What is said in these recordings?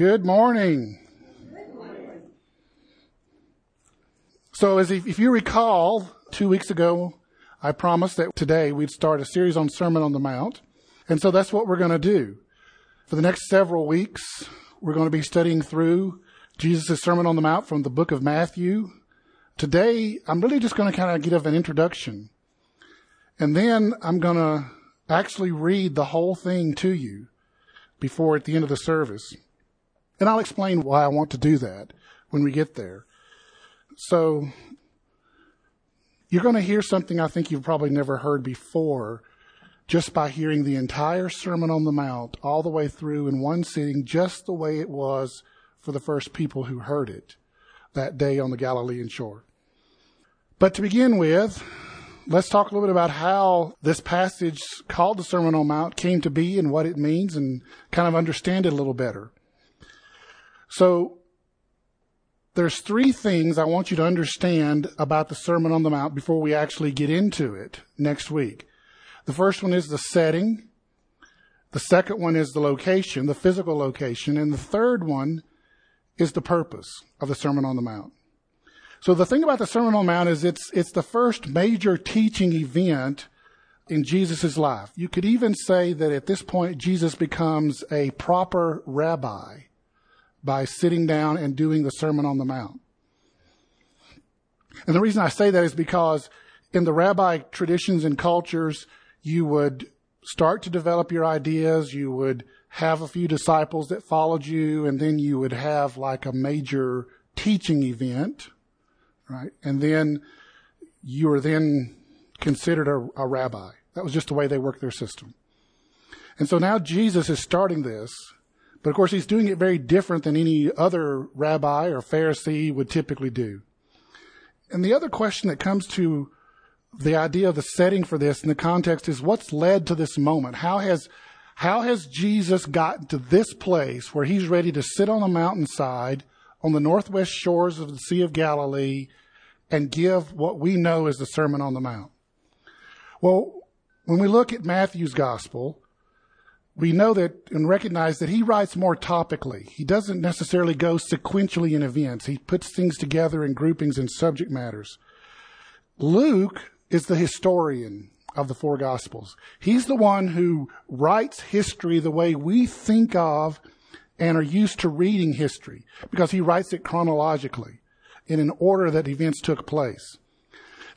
Good morning. So, as if, if you recall, two weeks ago, I promised that today we'd start a series on Sermon on the Mount. And so that's what we're going to do. For the next several weeks, we're going to be studying through Jesus' Sermon on the Mount from the book of Matthew. Today, I'm really just going to kind of give an introduction. And then I'm going to actually read the whole thing to you before at the end of the service. And I'll explain why I want to do that when we get there. So, you're going to hear something I think you've probably never heard before just by hearing the entire Sermon on the Mount all the way through in one sitting, just the way it was for the first people who heard it that day on the Galilean shore. But to begin with, let's talk a little bit about how this passage called the Sermon on the Mount came to be and what it means and kind of understand it a little better. So, there's three things I want you to understand about the Sermon on the Mount before we actually get into it next week. The first one is the setting. The second one is the location, the physical location. And the third one is the purpose of the Sermon on the Mount. So the thing about the Sermon on the Mount is it's, it's the first major teaching event in Jesus' life. You could even say that at this point, Jesus becomes a proper rabbi by sitting down and doing the Sermon on the Mount. And the reason I say that is because in the rabbi traditions and cultures, you would start to develop your ideas, you would have a few disciples that followed you, and then you would have like a major teaching event, right? And then you were then considered a, a rabbi. That was just the way they worked their system. And so now Jesus is starting this, but of course he's doing it very different than any other rabbi or Pharisee would typically do. And the other question that comes to the idea of the setting for this and the context is what's led to this moment? How has, how has Jesus gotten to this place where he's ready to sit on a mountainside on the northwest shores of the Sea of Galilee and give what we know as the Sermon on the Mount? Well, when we look at Matthew's gospel, we know that and recognize that he writes more topically. He doesn't necessarily go sequentially in events. He puts things together in groupings and subject matters. Luke is the historian of the four gospels. He's the one who writes history the way we think of and are used to reading history because he writes it chronologically in an order that events took place.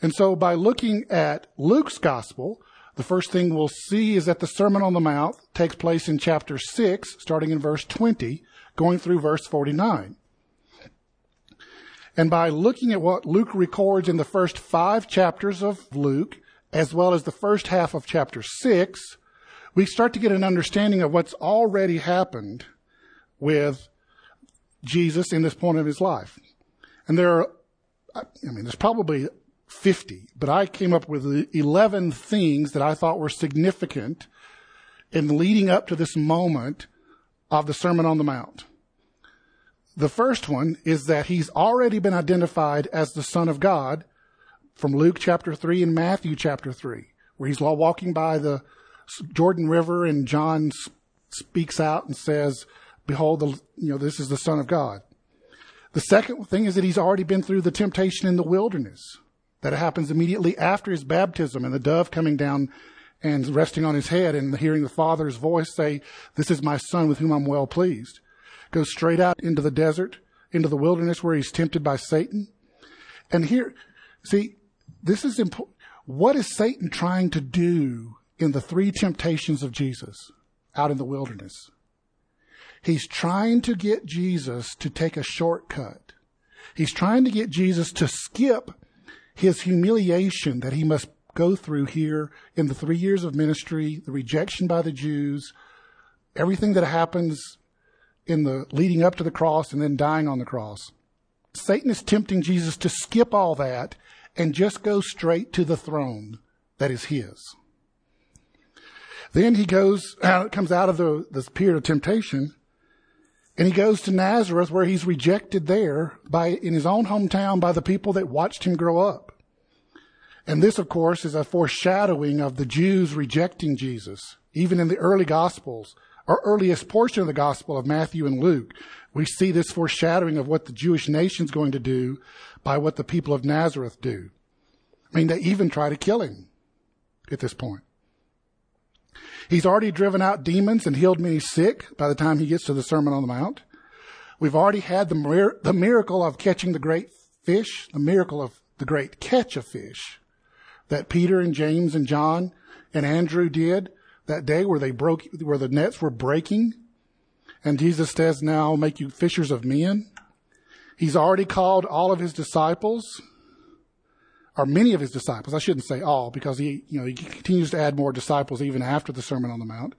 And so by looking at Luke's gospel, the first thing we'll see is that the Sermon on the Mount takes place in chapter 6, starting in verse 20, going through verse 49. And by looking at what Luke records in the first five chapters of Luke, as well as the first half of chapter six, we start to get an understanding of what's already happened with Jesus in this point of his life. And there are, I mean, there's probably 50, but I came up with 11 things that I thought were significant in leading up to this moment of the Sermon on the Mount. The first one is that he's already been identified as the Son of God from Luke chapter 3 and Matthew chapter 3, where he's walking by the Jordan River and John speaks out and says, Behold, the, you know, this is the Son of God. The second thing is that he's already been through the temptation in the wilderness. That happens immediately after his baptism and the dove coming down and resting on his head and hearing the Father's voice say, This is my Son with whom I'm well pleased goes straight out into the desert, into the wilderness where he's tempted by Satan. And here, see, this is important. What is Satan trying to do in the three temptations of Jesus out in the wilderness? He's trying to get Jesus to take a shortcut. He's trying to get Jesus to skip his humiliation that he must go through here in the three years of ministry, the rejection by the Jews, everything that happens in the leading up to the cross and then dying on the cross. Satan is tempting Jesus to skip all that and just go straight to the throne that is his. Then he goes, uh, comes out of the, this period of temptation and he goes to Nazareth where he's rejected there by, in his own hometown by the people that watched him grow up. And this, of course, is a foreshadowing of the Jews rejecting Jesus. Even in the early gospels, our earliest portion of the Gospel of Matthew and Luke, we see this foreshadowing of what the Jewish nation's going to do by what the people of Nazareth do. I mean, they even try to kill him at this point. He's already driven out demons and healed many sick by the time he gets to the Sermon on the Mount. We've already had the, mir- the miracle of catching the great fish, the miracle of the great catch of fish that Peter and James and John and Andrew did that day where they broke, where the nets were breaking. And Jesus says, now make you fishers of men. He's already called all of his disciples, or many of his disciples. I shouldn't say all because he, you know, he continues to add more disciples even after the Sermon on the Mount.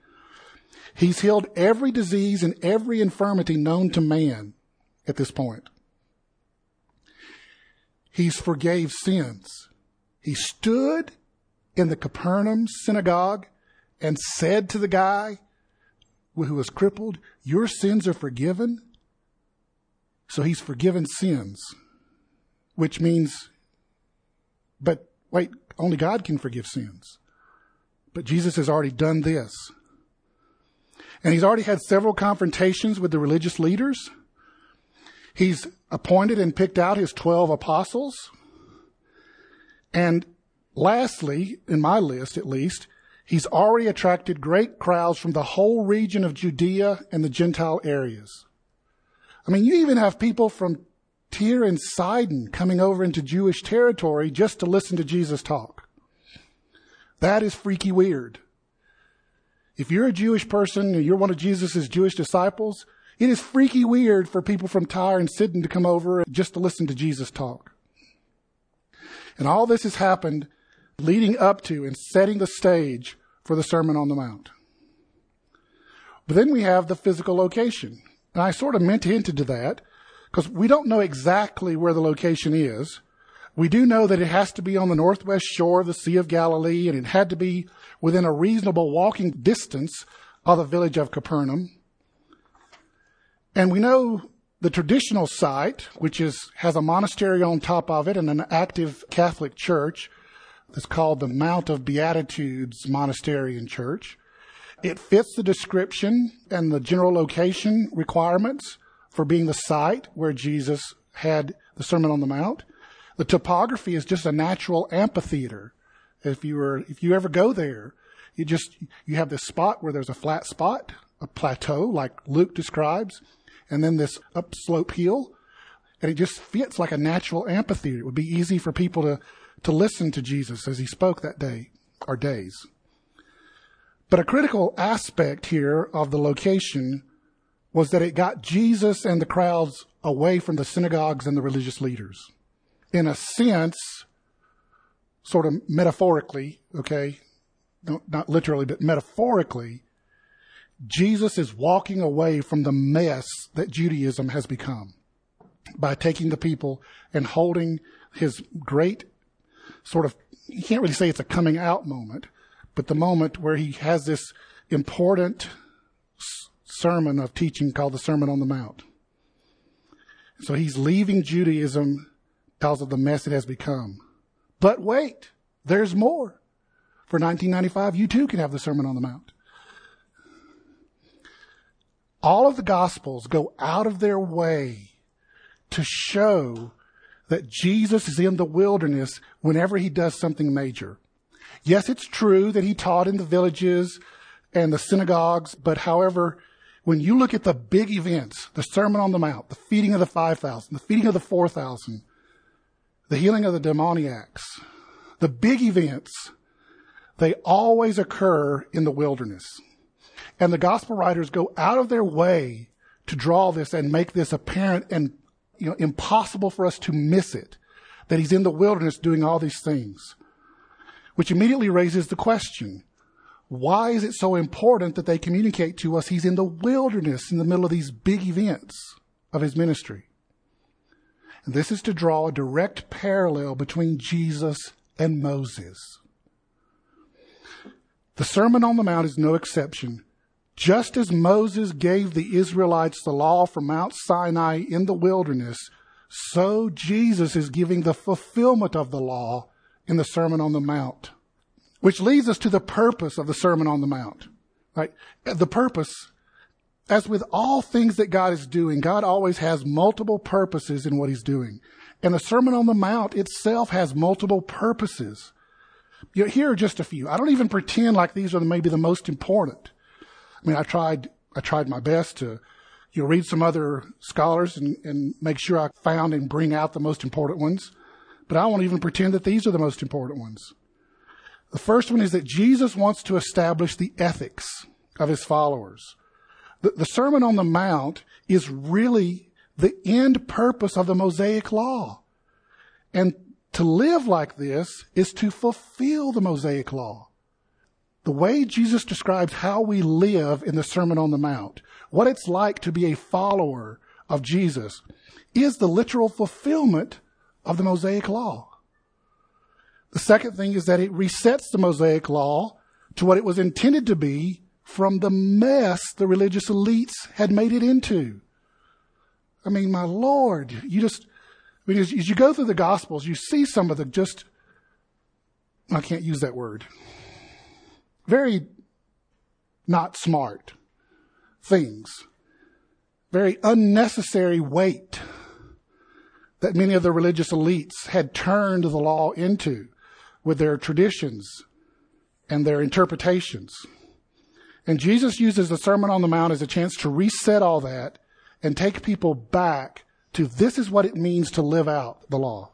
He's healed every disease and every infirmity known to man at this point. He's forgave sins. He stood in the Capernaum synagogue and said to the guy who was crippled, Your sins are forgiven. So he's forgiven sins, which means, but wait, only God can forgive sins. But Jesus has already done this. And he's already had several confrontations with the religious leaders. He's appointed and picked out his 12 apostles. And lastly, in my list at least, He's already attracted great crowds from the whole region of Judea and the Gentile areas. I mean, you even have people from Tyre and Sidon coming over into Jewish territory just to listen to Jesus talk. That is freaky weird. If you're a Jewish person and you're one of Jesus' Jewish disciples, it is freaky weird for people from Tyre and Sidon to come over just to listen to Jesus talk. And all this has happened leading up to and setting the stage for the Sermon on the Mount. But then we have the physical location. And I sort of meant to hint to that because we don't know exactly where the location is. We do know that it has to be on the northwest shore of the Sea of Galilee and it had to be within a reasonable walking distance of the village of Capernaum. And we know the traditional site, which is, has a monastery on top of it and an active Catholic church, that's called the Mount of Beatitudes Monastery and Church. It fits the description and the general location requirements for being the site where Jesus had the Sermon on the Mount. The topography is just a natural amphitheater. If you were, if you ever go there, you just, you have this spot where there's a flat spot, a plateau like Luke describes, and then this upslope hill, and it just fits like a natural amphitheater. It would be easy for people to to listen to Jesus as he spoke that day or days. But a critical aspect here of the location was that it got Jesus and the crowds away from the synagogues and the religious leaders. In a sense, sort of metaphorically, okay, not literally, but metaphorically, Jesus is walking away from the mess that Judaism has become by taking the people and holding his great sort of, you can't really say it's a coming out moment, but the moment where he has this important sermon of teaching called the Sermon on the Mount. So he's leaving Judaism because of the mess it has become. But wait, there's more. For 1995, you too can have the Sermon on the Mount. All of the Gospels go out of their way to show that Jesus is in the wilderness whenever he does something major. Yes, it's true that he taught in the villages and the synagogues, but however, when you look at the big events, the Sermon on the Mount, the feeding of the 5,000, the feeding of the 4,000, the healing of the demoniacs, the big events, they always occur in the wilderness. And the gospel writers go out of their way to draw this and make this apparent and you know, impossible for us to miss it, that he's in the wilderness doing all these things. Which immediately raises the question, why is it so important that they communicate to us he's in the wilderness in the middle of these big events of his ministry? And this is to draw a direct parallel between Jesus and Moses. The Sermon on the Mount is no exception. Just as Moses gave the Israelites the law from Mount Sinai in the wilderness, so Jesus is giving the fulfillment of the law in the Sermon on the Mount. Which leads us to the purpose of the Sermon on the Mount. Right? The purpose as with all things that God is doing, God always has multiple purposes in what he's doing. And the Sermon on the Mount itself has multiple purposes. You know, here are just a few. I don't even pretend like these are maybe the most important. I mean, I tried, I tried my best to, you know, read some other scholars and, and make sure I found and bring out the most important ones. But I won't even pretend that these are the most important ones. The first one is that Jesus wants to establish the ethics of his followers. The, the Sermon on the Mount is really the end purpose of the Mosaic Law. And to live like this is to fulfill the Mosaic Law. The way Jesus describes how we live in the Sermon on the Mount, what it's like to be a follower of Jesus, is the literal fulfillment of the Mosaic Law. The second thing is that it resets the Mosaic Law to what it was intended to be from the mess the religious elites had made it into. I mean, my Lord, you just, as, as you go through the Gospels, you see some of the just, I can't use that word, very not smart things, very unnecessary weight that many of the religious elites had turned the law into with their traditions and their interpretations. And Jesus uses the Sermon on the Mount as a chance to reset all that and take people back to this is what it means to live out the law,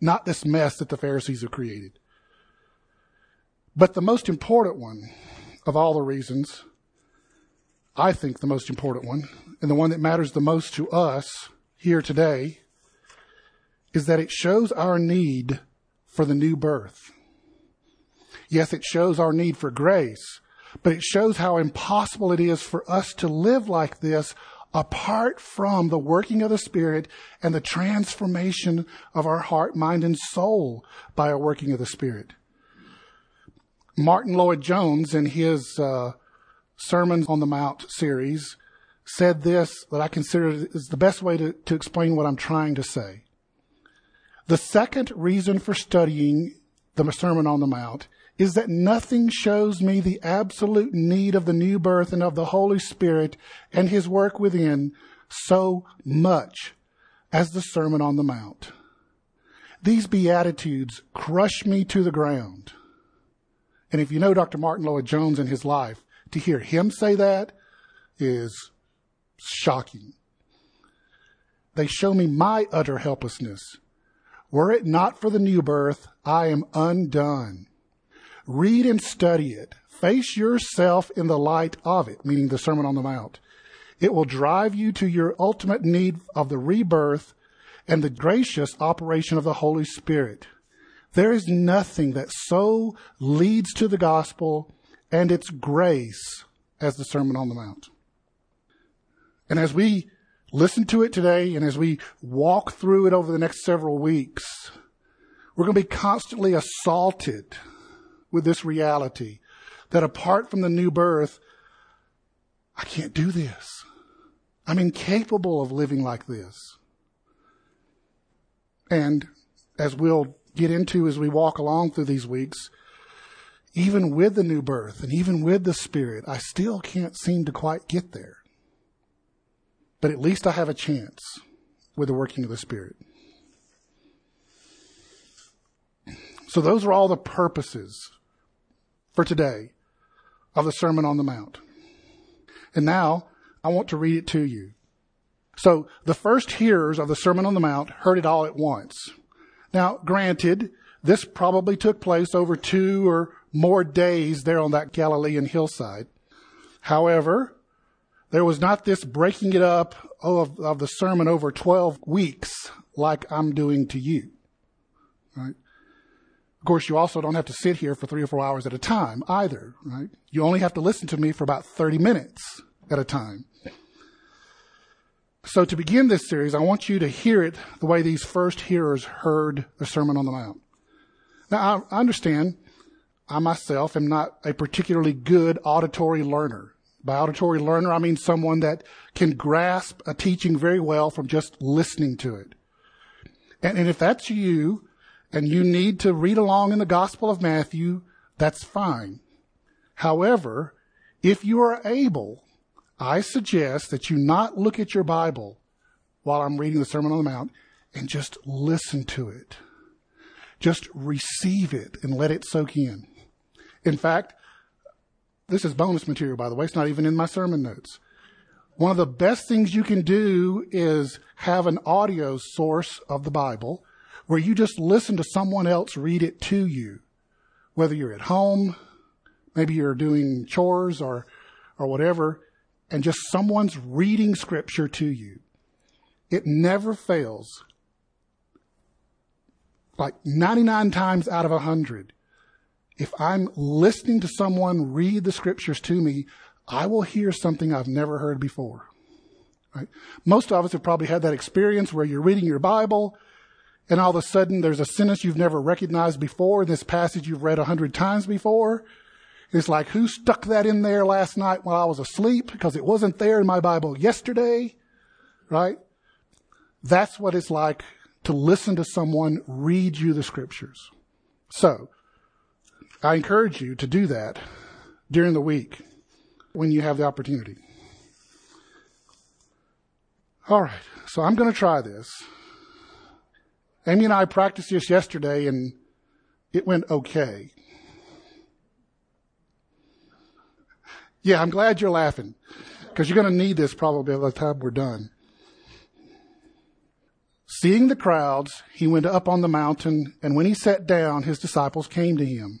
not this mess that the Pharisees have created. But the most important one of all the reasons, I think the most important one, and the one that matters the most to us here today, is that it shows our need for the new birth. Yes, it shows our need for grace, but it shows how impossible it is for us to live like this apart from the working of the Spirit and the transformation of our heart, mind, and soul by a working of the Spirit. Martyn Lloyd-Jones, in his uh, Sermons on the Mount series, said this that I consider is the best way to, to explain what I'm trying to say. The second reason for studying the Sermon on the Mount is that nothing shows me the absolute need of the new birth and of the Holy Spirit and His work within so much as the Sermon on the Mount. These Beatitudes crush me to the ground. And if you know Dr. Martyn Lloyd-Jones and his life, to hear him say that is shocking. They show me my utter helplessness. Were it not for the new birth, I am undone. Read and study it. Face yourself in the light of it, meaning the Sermon on the Mount. It will drive you to your ultimate need of the rebirth and the gracious operation of the Holy Spirit. There is nothing that so leads to the gospel and its grace as the Sermon on the Mount. And as we listen to it today and as we walk through it over the next several weeks, we're going to be constantly assaulted with this reality that apart from the new birth, I can't do this. I'm incapable of living like this. And as we'll get into as we walk along through these weeks, even with the new birth and even with the Spirit, I still can't seem to quite get there. But at least I have a chance with the working of the Spirit. So those are all the purposes for today of the Sermon on the Mount. And now I want to read it to you. So the first hearers of the Sermon on the Mount heard it all at once. Now, granted, this probably took place over two or more days there on that Galilean hillside. However, there was not this breaking it up of, of the sermon over 12 weeks like I'm doing to you. Right? Of course, you also don't have to sit here for three or four hours at a time either, right? You only have to listen to me for about 30 minutes at a time. So to begin this series, I want you to hear it the way these first hearers heard the Sermon on the Mount. Now, I understand I myself am not a particularly good auditory learner. By auditory learner, I mean someone that can grasp a teaching very well from just listening to it. And, and if that's you, and you need to read along in the Gospel of Matthew, that's fine. However, if you are able, I suggest that you not look at your Bible while I'm reading the Sermon on the Mount and just listen to it. Just receive it and let it soak in. In fact, this is bonus material, by the way. It's not even in my sermon notes. One of the best things you can do is have an audio source of the Bible where you just listen to someone else read it to you. Whether you're at home, maybe you're doing chores or, or whatever, and just someone's reading scripture to you. It never fails. Like 99 times out of 100, if I'm listening to someone read the scriptures to me, I will hear something I've never heard before. Right? Most of us have probably had that experience where you're reading your Bible and all of a sudden there's a sentence you've never recognized before in this passage you've read a hundred times before. It's like, who stuck that in there last night while I was asleep because it wasn't there in my Bible yesterday? Right? That's what it's like to listen to someone read you the scriptures. So, I encourage you to do that during the week when you have the opportunity. All right, so I'm going to try this. Amy and I practiced this yesterday and it went okay. Yeah, I'm glad you're laughing because you're going to need this probably by the time we're done. Seeing the crowds, he went up on the mountain, and when he sat down, his disciples came to him.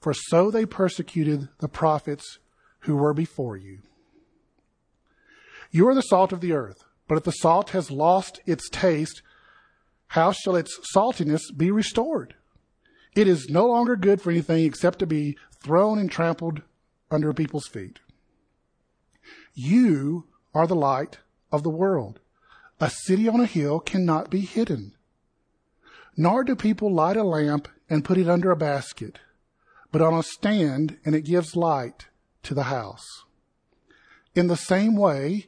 for so they persecuted the prophets who were before you. You are the salt of the earth, but if the salt has lost its taste, how shall its saltiness be restored? It is no longer good for anything except to be thrown and trampled under people's feet. You are the light of the world. A city on a hill cannot be hidden. Nor do people light a lamp and put it under a basket but on a stand, and it gives light to the house. In the same way,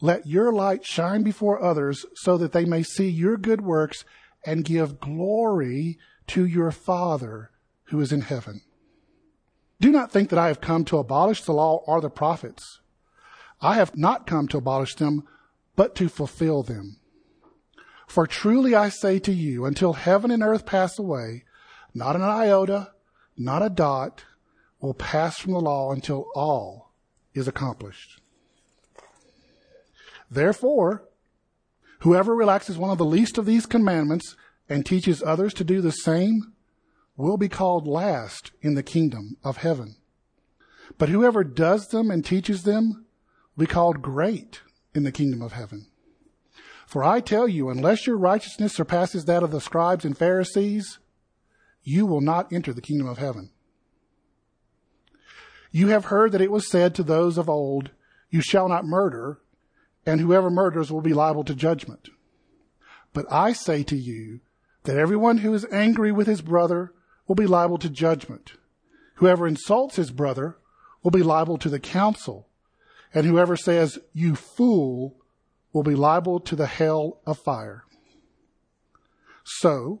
let your light shine before others so that they may see your good works and give glory to your Father who is in heaven. Do not think that I have come to abolish the law or the prophets. I have not come to abolish them, but to fulfill them. For truly I say to you, until heaven and earth pass away, not an iota, not a dot, will pass from the law until all is accomplished. Therefore, whoever relaxes one of the least of these commandments and teaches others to do the same will be called last in the kingdom of heaven. But whoever does them and teaches them will be called great in the kingdom of heaven. For I tell you, unless your righteousness surpasses that of the scribes and Pharisees, you will not enter the kingdom of heaven. You have heard that it was said to those of old, You shall not murder, and whoever murders will be liable to judgment. But I say to you that everyone who is angry with his brother will be liable to judgment. Whoever insults his brother will be liable to the council, and whoever says, You fool, will be liable to the hell of fire. So,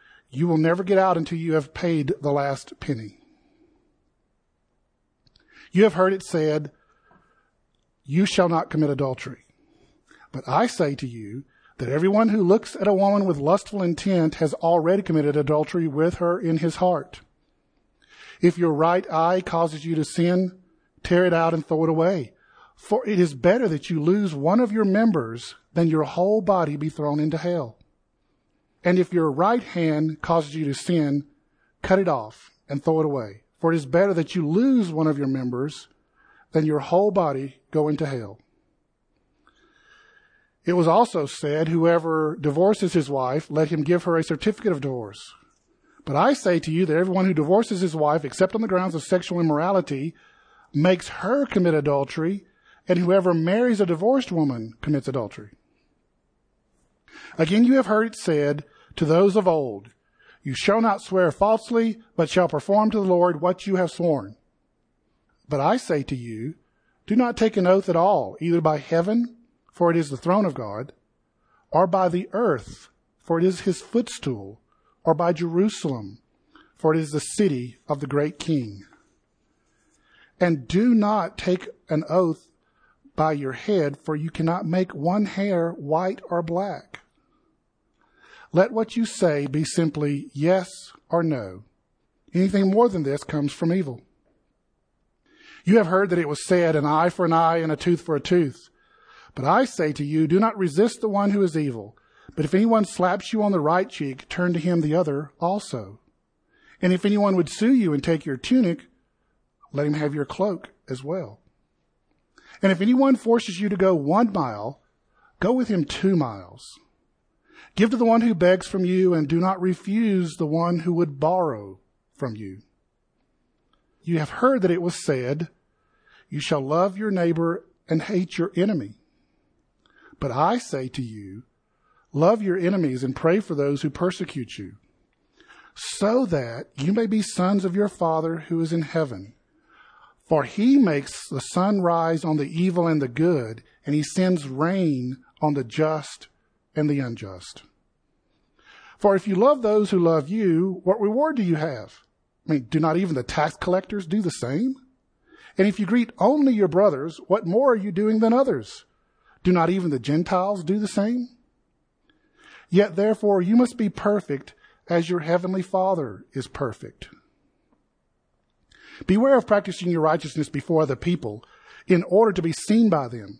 you will never get out until you have paid the last penny. You have heard it said, you shall not commit adultery. But I say to you that everyone who looks at a woman with lustful intent has already committed adultery with her in his heart. If your right eye causes you to sin, tear it out and throw it away. For it is better that you lose one of your members than your whole body be thrown into hell. And if your right hand causes you to sin, cut it off and throw it away. For it is better that you lose one of your members than your whole body go into hell. It was also said, whoever divorces his wife, let him give her a certificate of divorce. But I say to you that everyone who divorces his wife, except on the grounds of sexual immorality, makes her commit adultery, and whoever marries a divorced woman commits adultery. Again, you have heard it said to those of old, You shall not swear falsely, but shall perform to the Lord what you have sworn. But I say to you, do not take an oath at all, either by heaven, for it is the throne of God, or by the earth, for it is his footstool, or by Jerusalem, for it is the city of the great king. And do not take an oath by your head, for you cannot make one hair white or black. Let what you say be simply yes or no. Anything more than this comes from evil. You have heard that it was said, an eye for an eye and a tooth for a tooth. But I say to you, do not resist the one who is evil. But if anyone slaps you on the right cheek, turn to him the other also. And if anyone would sue you and take your tunic, let him have your cloak as well. And if anyone forces you to go one mile, go with him two miles. Give to the one who begs from you and do not refuse the one who would borrow from you. You have heard that it was said, You shall love your neighbor and hate your enemy. But I say to you, love your enemies and pray for those who persecute you, so that you may be sons of your Father who is in heaven. For he makes the sun rise on the evil and the good, and he sends rain on the just and the unjust. For if you love those who love you, what reward do you have? I mean, do not even the tax collectors do the same? And if you greet only your brothers, what more are you doing than others? Do not even the Gentiles do the same? Yet therefore you must be perfect as your heavenly Father is perfect. Beware of practicing your righteousness before other people in order to be seen by them,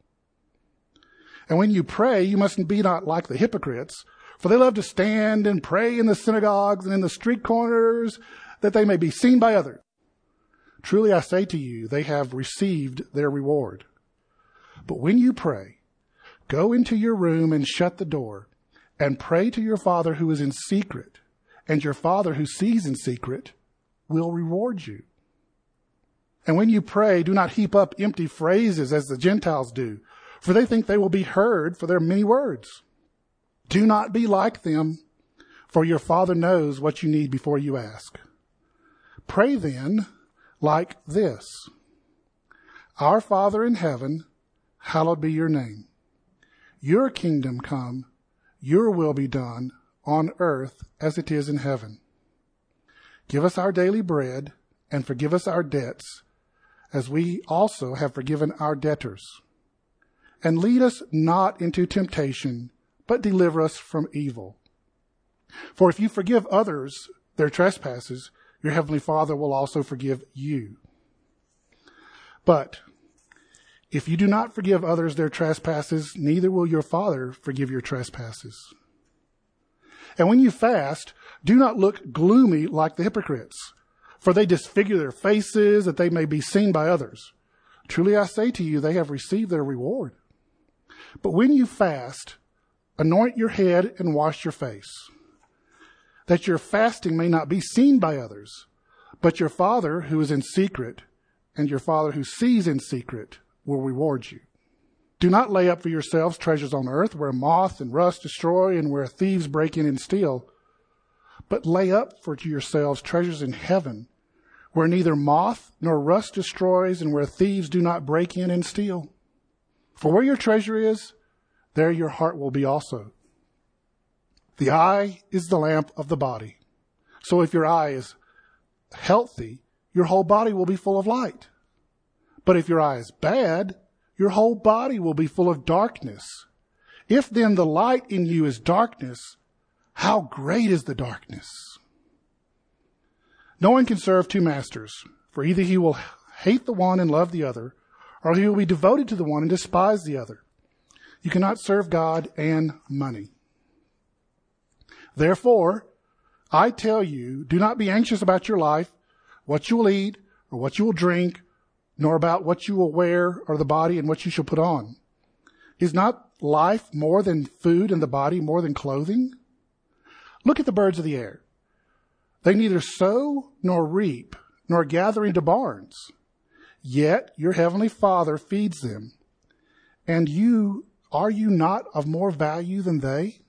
And when you pray, you mustn't be not like the hypocrites, for they love to stand and pray in the synagogues and in the street corners that they may be seen by others. Truly I say to you, they have received their reward. But when you pray, go into your room and shut the door and pray to your Father who is in secret, and your Father who sees in secret will reward you. And when you pray, do not heap up empty phrases as the Gentiles do, for they think they will be heard for their many words. Do not be like them, for your Father knows what you need before you ask. Pray then like this Our Father in heaven, hallowed be your name. Your kingdom come, your will be done on earth as it is in heaven. Give us our daily bread and forgive us our debts as we also have forgiven our debtors. And lead us not into temptation, but deliver us from evil. For if you forgive others their trespasses, your heavenly Father will also forgive you. But if you do not forgive others their trespasses, neither will your Father forgive your trespasses. And when you fast, do not look gloomy like the hypocrites, for they disfigure their faces that they may be seen by others. Truly I say to you, they have received their reward. But when you fast, anoint your head and wash your face, that your fasting may not be seen by others, but your Father who is in secret, and your Father who sees in secret will reward you. Do not lay up for yourselves treasures on earth where moth and rust destroy and where thieves break in and steal, but lay up for yourselves treasures in heaven where neither moth nor rust destroys and where thieves do not break in and steal. For where your treasure is, there your heart will be also. The eye is the lamp of the body. So if your eye is healthy, your whole body will be full of light. But if your eye is bad, your whole body will be full of darkness. If then the light in you is darkness, how great is the darkness? No one can serve two masters, for either he will hate the one and love the other, or he will be devoted to the one and despise the other. You cannot serve God and money. Therefore, I tell you, do not be anxious about your life, what you will eat, or what you will drink, nor about what you will wear, or the body and what you shall put on. Is not life more than food and the body more than clothing? Look at the birds of the air. They neither sow nor reap nor gather into barns. Yet your heavenly Father feeds them. And you, are you not of more value than they?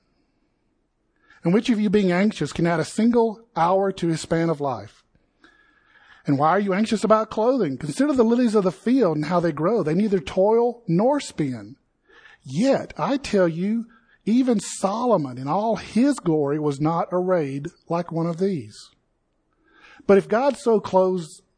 And which of you being anxious can add a single hour to his span of life? And why are you anxious about clothing? Consider the lilies of the field and how they grow. They neither toil nor spin. Yet I tell you, even Solomon in all his glory was not arrayed like one of these. But if God so clothes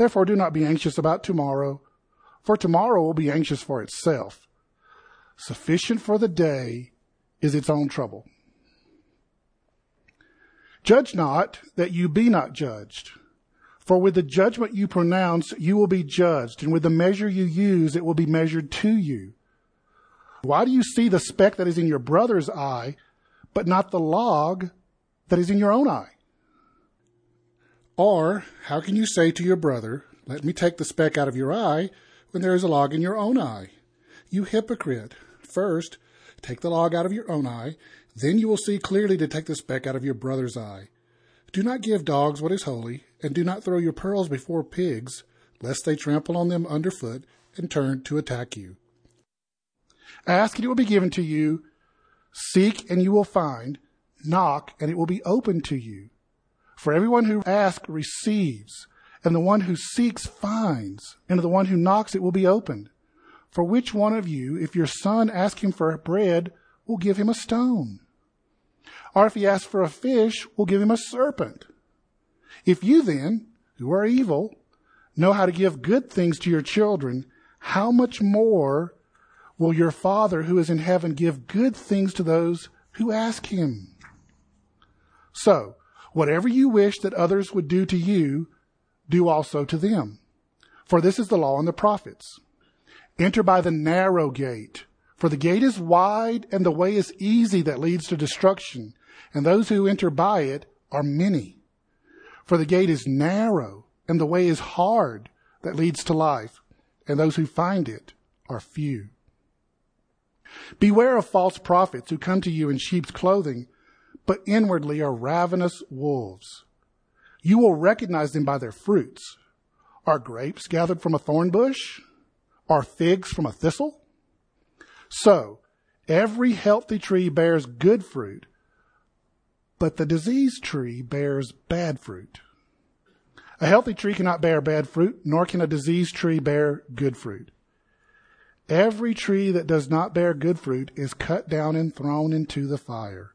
Therefore, do not be anxious about tomorrow, for tomorrow will be anxious for itself. Sufficient for the day is its own trouble. Judge not that you be not judged. For with the judgment you pronounce, you will be judged, and with the measure you use, it will be measured to you. Why do you see the speck that is in your brother's eye, but not the log that is in your own eye? Or how can you say to your brother, Let me take the speck out of your eye, when there is a log in your own eye? You hypocrite! First, take the log out of your own eye, then you will see clearly to take the speck out of your brother's eye. Do not give dogs what is holy, and do not throw your pearls before pigs, lest they trample on them underfoot and turn to attack you. Ask and it will be given to you. Seek and you will find. Knock and it will be opened to you. For everyone who asks receives, and the one who seeks finds, and to the one who knocks it will be opened. For which one of you, if your son asks him for bread, will give him a stone? Or if he asks for a fish, will give him a serpent? If you then, who are evil, know how to give good things to your children, how much more will your Father who is in heaven give good things to those who ask him. So, whatever you wish that others would do to you, do also to them. For this is the law and the prophets. Enter by the narrow gate, for the gate is wide and the way is easy that leads to destruction, and those who enter by it are many. For the gate is narrow and the way is hard that leads to life, and those who find it are few. Beware of false prophets who come to you in sheep's clothing, but inwardly are ravenous wolves. You will recognize them by their fruits. Are grapes gathered from a thorn bush? Are figs from a thistle? So, every healthy tree bears good fruit, but the diseased tree bears bad fruit. A healthy tree cannot bear bad fruit, nor can a diseased tree bear good fruit. Every tree that does not bear good fruit is cut down and thrown into the fire.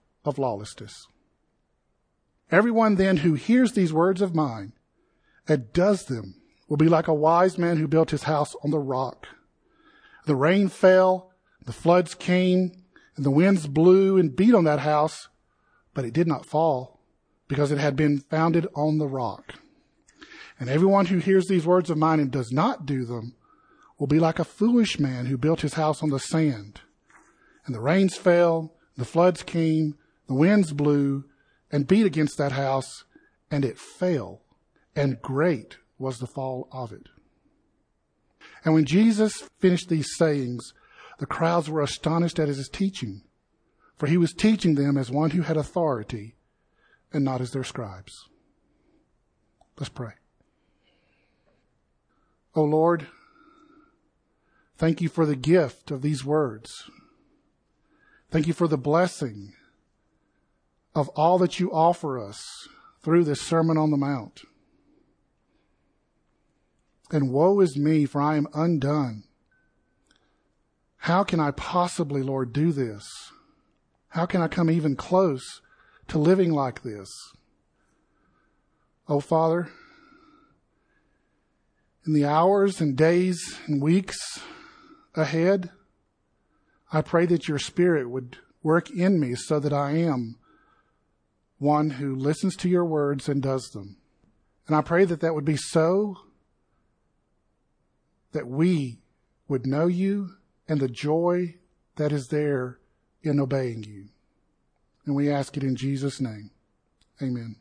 of lawlessness. Everyone then who hears these words of mine and does them will be like a wise man who built his house on the rock. The rain fell, the floods came, and the winds blew and beat on that house, but it did not fall because it had been founded on the rock. And everyone who hears these words of mine and does not do them will be like a foolish man who built his house on the sand. And the rains fell, the floods came, the winds blew and beat against that house, and it fell, and great was the fall of it. And when Jesus finished these sayings, the crowds were astonished at his teaching, for he was teaching them as one who had authority and not as their scribes. Let's pray. O oh Lord, thank you for the gift of these words. Thank you for the blessing of all that you offer us through this Sermon on the Mount. And woe is me, for I am undone. How can I possibly, Lord, do this? How can I come even close to living like this? Oh, Father, in the hours and days and weeks ahead, I pray that your Spirit would work in me so that I am one who listens to your words and does them. And I pray that that would be so that we would know you and the joy that is there in obeying you. And we ask it in Jesus' name. Amen.